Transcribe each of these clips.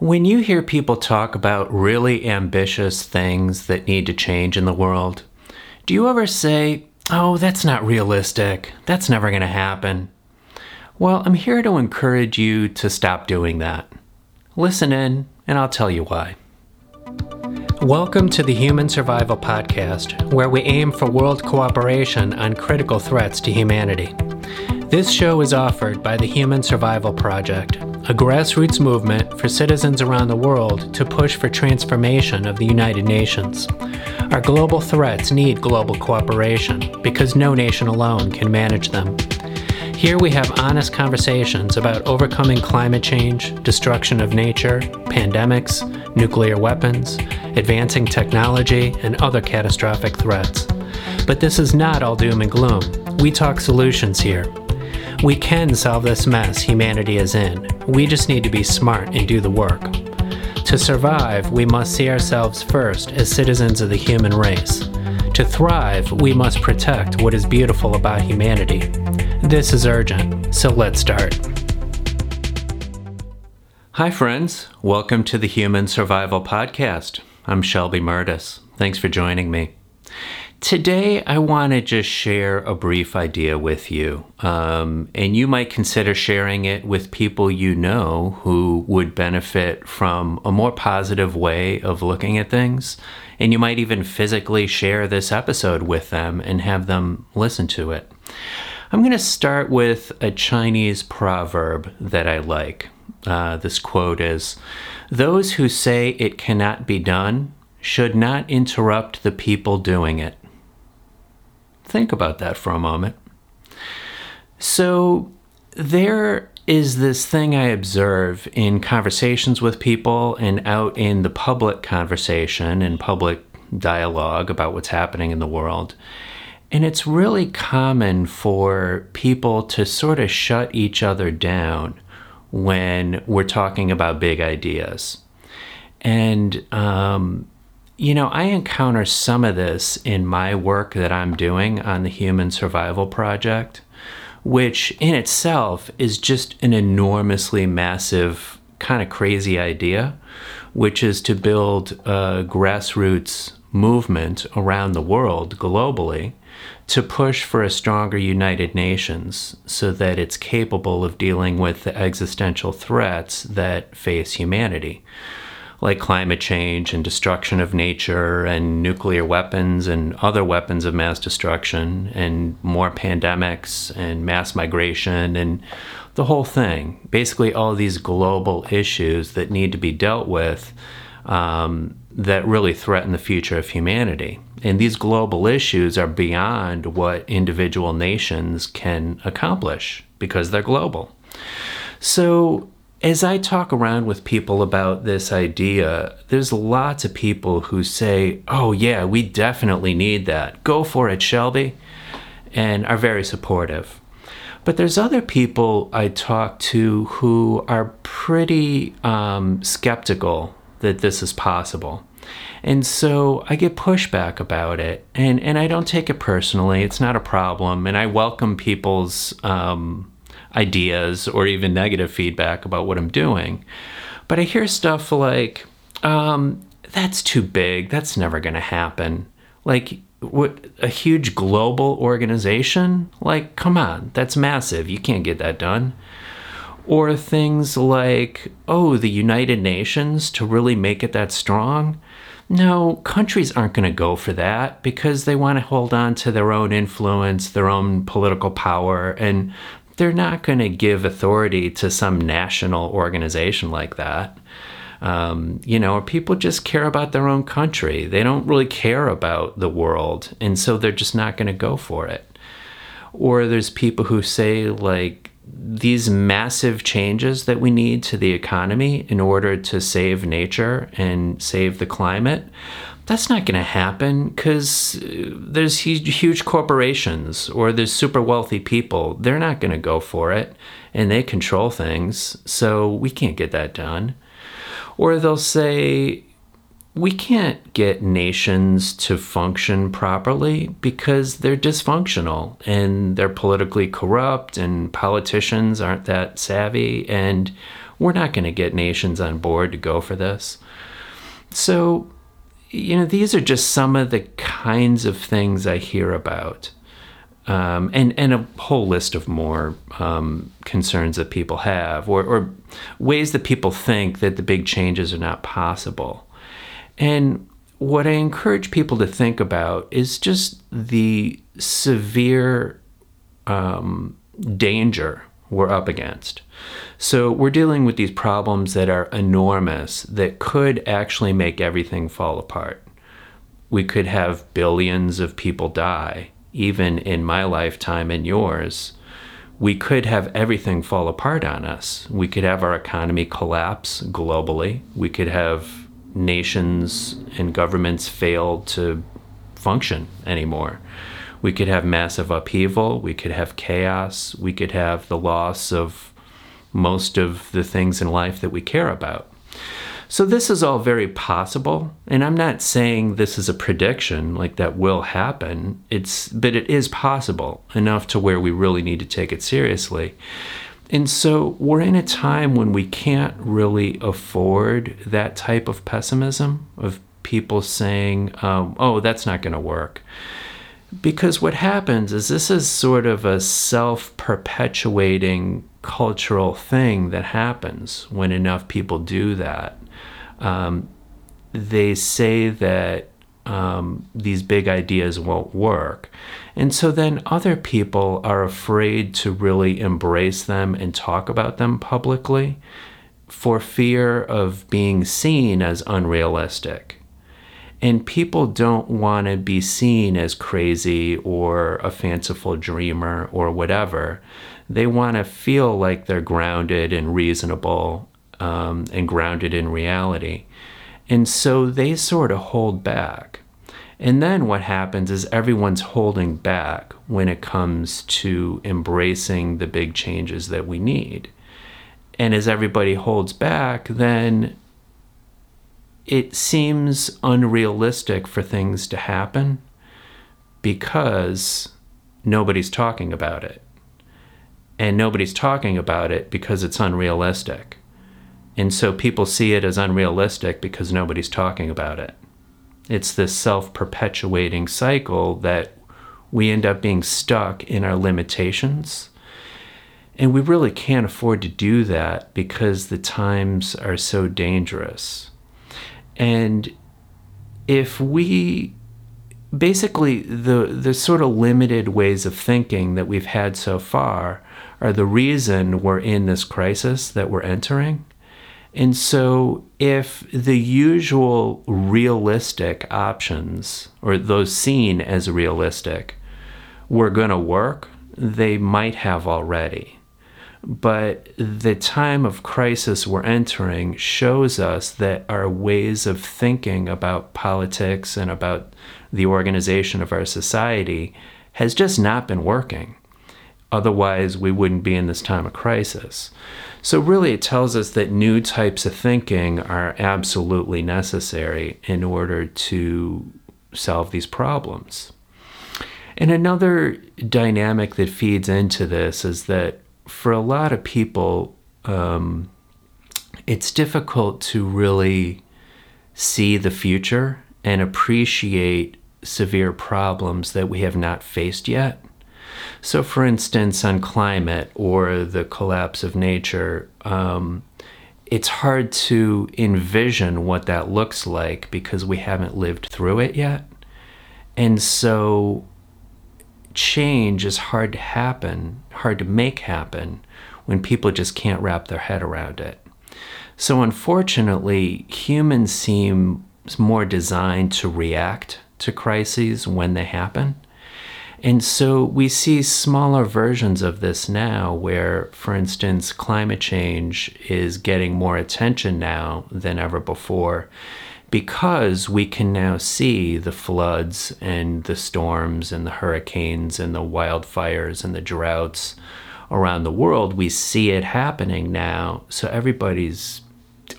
When you hear people talk about really ambitious things that need to change in the world, do you ever say, oh, that's not realistic, that's never going to happen? Well, I'm here to encourage you to stop doing that. Listen in, and I'll tell you why. Welcome to the Human Survival Podcast, where we aim for world cooperation on critical threats to humanity. This show is offered by the Human Survival Project, a grassroots movement for citizens around the world to push for transformation of the United Nations. Our global threats need global cooperation because no nation alone can manage them. Here we have honest conversations about overcoming climate change, destruction of nature, pandemics, nuclear weapons, advancing technology, and other catastrophic threats. But this is not all doom and gloom. We talk solutions here. We can solve this mess humanity is in. We just need to be smart and do the work. To survive, we must see ourselves first as citizens of the human race. To thrive, we must protect what is beautiful about humanity. This is urgent, so let's start. Hi, friends. Welcome to the Human Survival Podcast. I'm Shelby Mertes. Thanks for joining me. Today, I want to just share a brief idea with you. Um, and you might consider sharing it with people you know who would benefit from a more positive way of looking at things. And you might even physically share this episode with them and have them listen to it. I'm going to start with a Chinese proverb that I like. Uh, this quote is Those who say it cannot be done should not interrupt the people doing it. Think about that for a moment. So, there is this thing I observe in conversations with people and out in the public conversation and public dialogue about what's happening in the world. And it's really common for people to sort of shut each other down when we're talking about big ideas. And um, you know, I encounter some of this in my work that I'm doing on the Human Survival Project, which in itself is just an enormously massive, kind of crazy idea, which is to build a grassroots movement around the world globally to push for a stronger United Nations so that it's capable of dealing with the existential threats that face humanity like climate change and destruction of nature and nuclear weapons and other weapons of mass destruction and more pandemics and mass migration and the whole thing. Basically, all these global issues that need to be dealt with um, that really threaten the future of humanity. And these global issues are beyond what individual nations can accomplish because they're global. So, as I talk around with people about this idea, there's lots of people who say, Oh, yeah, we definitely need that. Go for it, Shelby, and are very supportive. But there's other people I talk to who are pretty um, skeptical that this is possible. And so I get pushback about it, and, and I don't take it personally. It's not a problem, and I welcome people's. Um, ideas or even negative feedback about what I'm doing. But I hear stuff like, um, that's too big. That's never going to happen. Like, what a huge global organization? Like, come on, that's massive. You can't get that done. Or things like, oh, the United Nations to really make it that strong. No, countries aren't going to go for that because they want to hold on to their own influence, their own political power, and they're not going to give authority to some national organization like that. Um, you know, people just care about their own country. They don't really care about the world, and so they're just not going to go for it. Or there's people who say, like, these massive changes that we need to the economy in order to save nature and save the climate that's not going to happen because uh, there's huge, huge corporations or there's super wealthy people. They're not going to go for it and they control things. So we can't get that done. Or they'll say, we can't get nations to function properly because they're dysfunctional and they're politically corrupt and politicians aren't that savvy and we're not going to get nations on board to go for this. So, you know, these are just some of the kinds of things I hear about. Um, and, and a whole list of more um, concerns that people have, or, or ways that people think that the big changes are not possible. And what I encourage people to think about is just the severe um, danger we're up against. So we're dealing with these problems that are enormous that could actually make everything fall apart. We could have billions of people die, even in my lifetime and yours. We could have everything fall apart on us. We could have our economy collapse globally. We could have nations and governments fail to function anymore. We could have massive upheaval. We could have chaos. We could have the loss of most of the things in life that we care about. So, this is all very possible. And I'm not saying this is a prediction like that will happen. It's, but it is possible enough to where we really need to take it seriously. And so, we're in a time when we can't really afford that type of pessimism of people saying, um, oh, that's not going to work. Because what happens is this is sort of a self perpetuating cultural thing that happens when enough people do that. Um, they say that um, these big ideas won't work. And so then other people are afraid to really embrace them and talk about them publicly for fear of being seen as unrealistic. And people don't want to be seen as crazy or a fanciful dreamer or whatever. They want to feel like they're grounded and reasonable um, and grounded in reality. And so they sort of hold back. And then what happens is everyone's holding back when it comes to embracing the big changes that we need. And as everybody holds back, then it seems unrealistic for things to happen because nobody's talking about it. And nobody's talking about it because it's unrealistic. And so people see it as unrealistic because nobody's talking about it. It's this self perpetuating cycle that we end up being stuck in our limitations. And we really can't afford to do that because the times are so dangerous. And if we basically the the sort of limited ways of thinking that we've had so far are the reason we're in this crisis that we're entering. And so if the usual realistic options or those seen as realistic were going to work, they might have already. But the time of crisis we're entering shows us that our ways of thinking about politics and about the organization of our society has just not been working. Otherwise, we wouldn't be in this time of crisis. So, really, it tells us that new types of thinking are absolutely necessary in order to solve these problems. And another dynamic that feeds into this is that for a lot of people, um, it's difficult to really see the future and appreciate severe problems that we have not faced yet. So, for instance, on climate or the collapse of nature, um, it's hard to envision what that looks like because we haven't lived through it yet. And so change is hard to happen, hard to make happen when people just can't wrap their head around it. So, unfortunately, humans seem more designed to react to crises when they happen. And so we see smaller versions of this now, where, for instance, climate change is getting more attention now than ever before because we can now see the floods and the storms and the hurricanes and the wildfires and the droughts around the world. We see it happening now. So everybody's,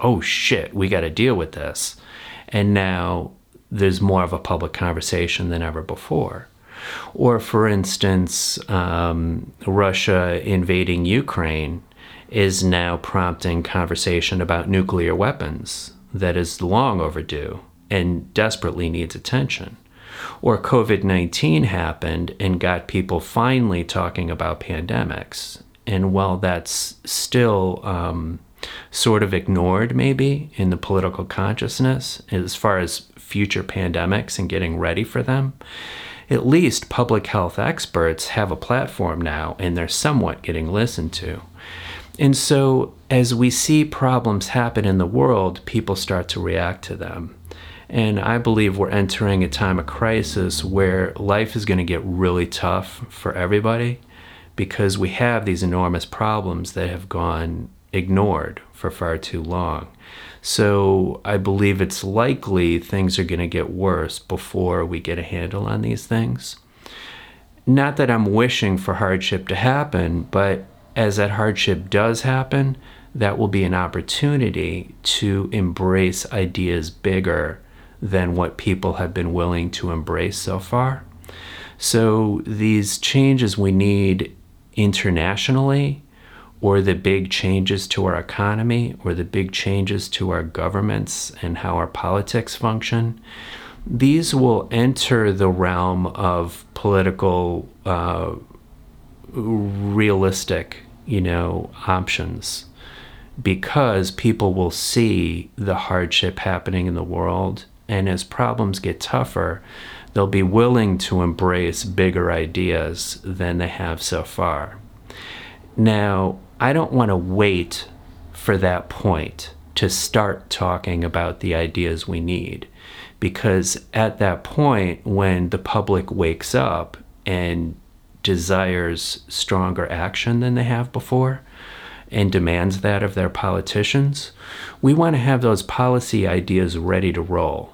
oh shit, we got to deal with this. And now there's more of a public conversation than ever before. Or, for instance, um, Russia invading Ukraine is now prompting conversation about nuclear weapons that is long overdue and desperately needs attention. Or COVID 19 happened and got people finally talking about pandemics. And while that's still um, sort of ignored, maybe, in the political consciousness as far as future pandemics and getting ready for them, at least public health experts have a platform now and they're somewhat getting listened to. And so, as we see problems happen in the world, people start to react to them. And I believe we're entering a time of crisis where life is going to get really tough for everybody because we have these enormous problems that have gone ignored for far too long. So I believe it's likely things are going to get worse before we get a handle on these things. Not that I'm wishing for hardship to happen, but as that hardship does happen, that will be an opportunity to embrace ideas bigger than what people have been willing to embrace so far. So, these changes we need internationally, or the big changes to our economy, or the big changes to our governments and how our politics function, these will enter the realm of political, uh, realistic, you know, options because people will see the hardship happening in the world and as problems get tougher, they'll be willing to embrace bigger ideas than they have so far. Now, I don't want to wait for that point to start talking about the ideas we need. Because at that point, when the public wakes up and desires stronger action than they have before and demands that of their politicians, we want to have those policy ideas ready to roll.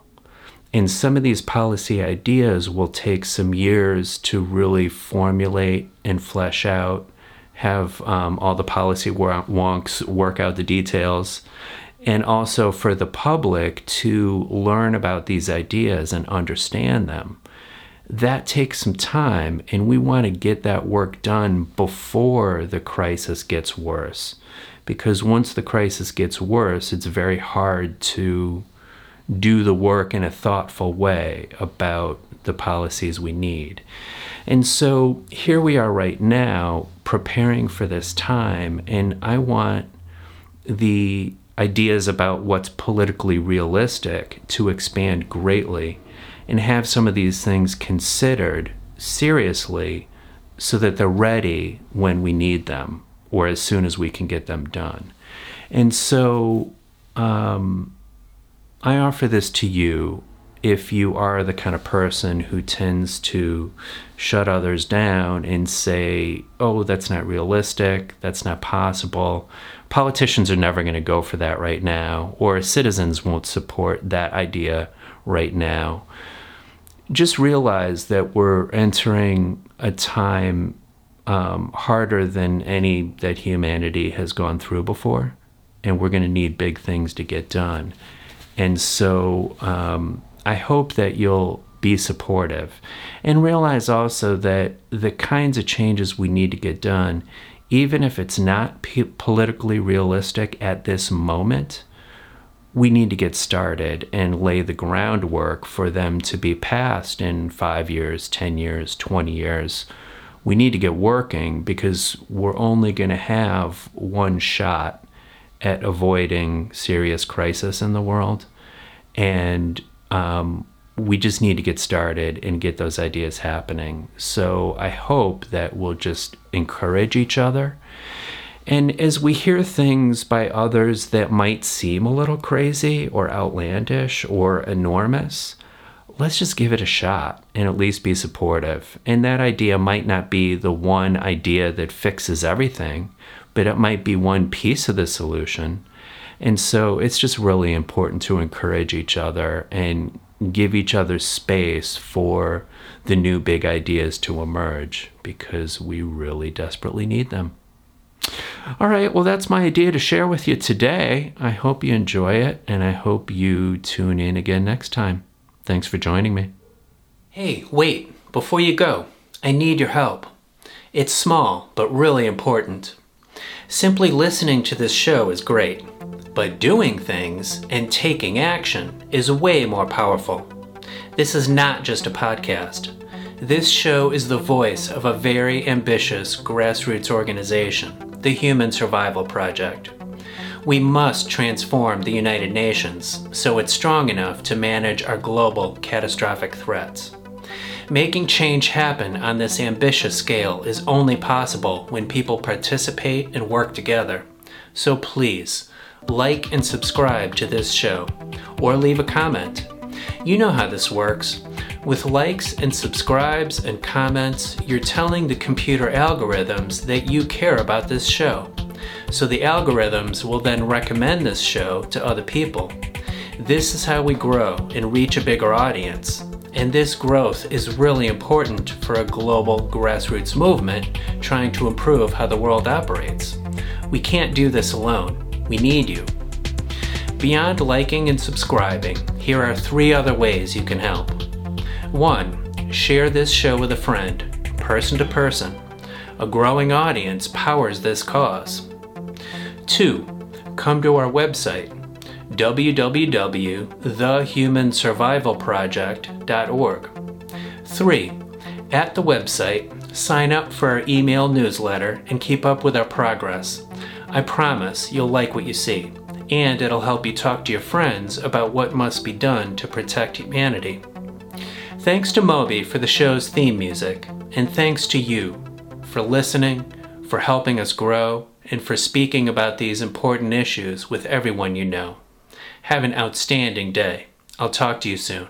And some of these policy ideas will take some years to really formulate and flesh out, have um, all the policy wonks work out the details, and also for the public to learn about these ideas and understand them. That takes some time, and we want to get that work done before the crisis gets worse. Because once the crisis gets worse, it's very hard to do the work in a thoughtful way about the policies we need. And so here we are right now preparing for this time, and I want the ideas about what's politically realistic to expand greatly and have some of these things considered seriously so that they're ready when we need them or as soon as we can get them done. And so, um, I offer this to you if you are the kind of person who tends to shut others down and say, oh, that's not realistic, that's not possible. Politicians are never going to go for that right now, or citizens won't support that idea right now. Just realize that we're entering a time um, harder than any that humanity has gone through before, and we're going to need big things to get done. And so um, I hope that you'll be supportive and realize also that the kinds of changes we need to get done, even if it's not p- politically realistic at this moment, we need to get started and lay the groundwork for them to be passed in five years, 10 years, 20 years. We need to get working because we're only going to have one shot at avoiding serious crisis in the world. And um, we just need to get started and get those ideas happening. So I hope that we'll just encourage each other. And as we hear things by others that might seem a little crazy or outlandish or enormous, let's just give it a shot and at least be supportive. And that idea might not be the one idea that fixes everything, but it might be one piece of the solution. And so it's just really important to encourage each other and give each other space for the new big ideas to emerge because we really desperately need them. All right, well, that's my idea to share with you today. I hope you enjoy it and I hope you tune in again next time. Thanks for joining me. Hey, wait, before you go, I need your help. It's small, but really important. Simply listening to this show is great, but doing things and taking action is way more powerful. This is not just a podcast. This show is the voice of a very ambitious grassroots organization, the Human Survival Project. We must transform the United Nations so it's strong enough to manage our global catastrophic threats. Making change happen on this ambitious scale is only possible when people participate and work together. So please, like and subscribe to this show, or leave a comment. You know how this works. With likes and subscribes and comments, you're telling the computer algorithms that you care about this show. So the algorithms will then recommend this show to other people. This is how we grow and reach a bigger audience. And this growth is really important for a global grassroots movement trying to improve how the world operates. We can't do this alone. We need you. Beyond liking and subscribing, here are three other ways you can help. 1. Share this show with a friend, person to person. A growing audience powers this cause. 2. Come to our website, www.thehumansurvivalproject.org. 3. At the website, sign up for our email newsletter and keep up with our progress. I promise you'll like what you see, and it'll help you talk to your friends about what must be done to protect humanity. Thanks to Moby for the show's theme music, and thanks to you for listening, for helping us grow, and for speaking about these important issues with everyone you know. Have an outstanding day. I'll talk to you soon.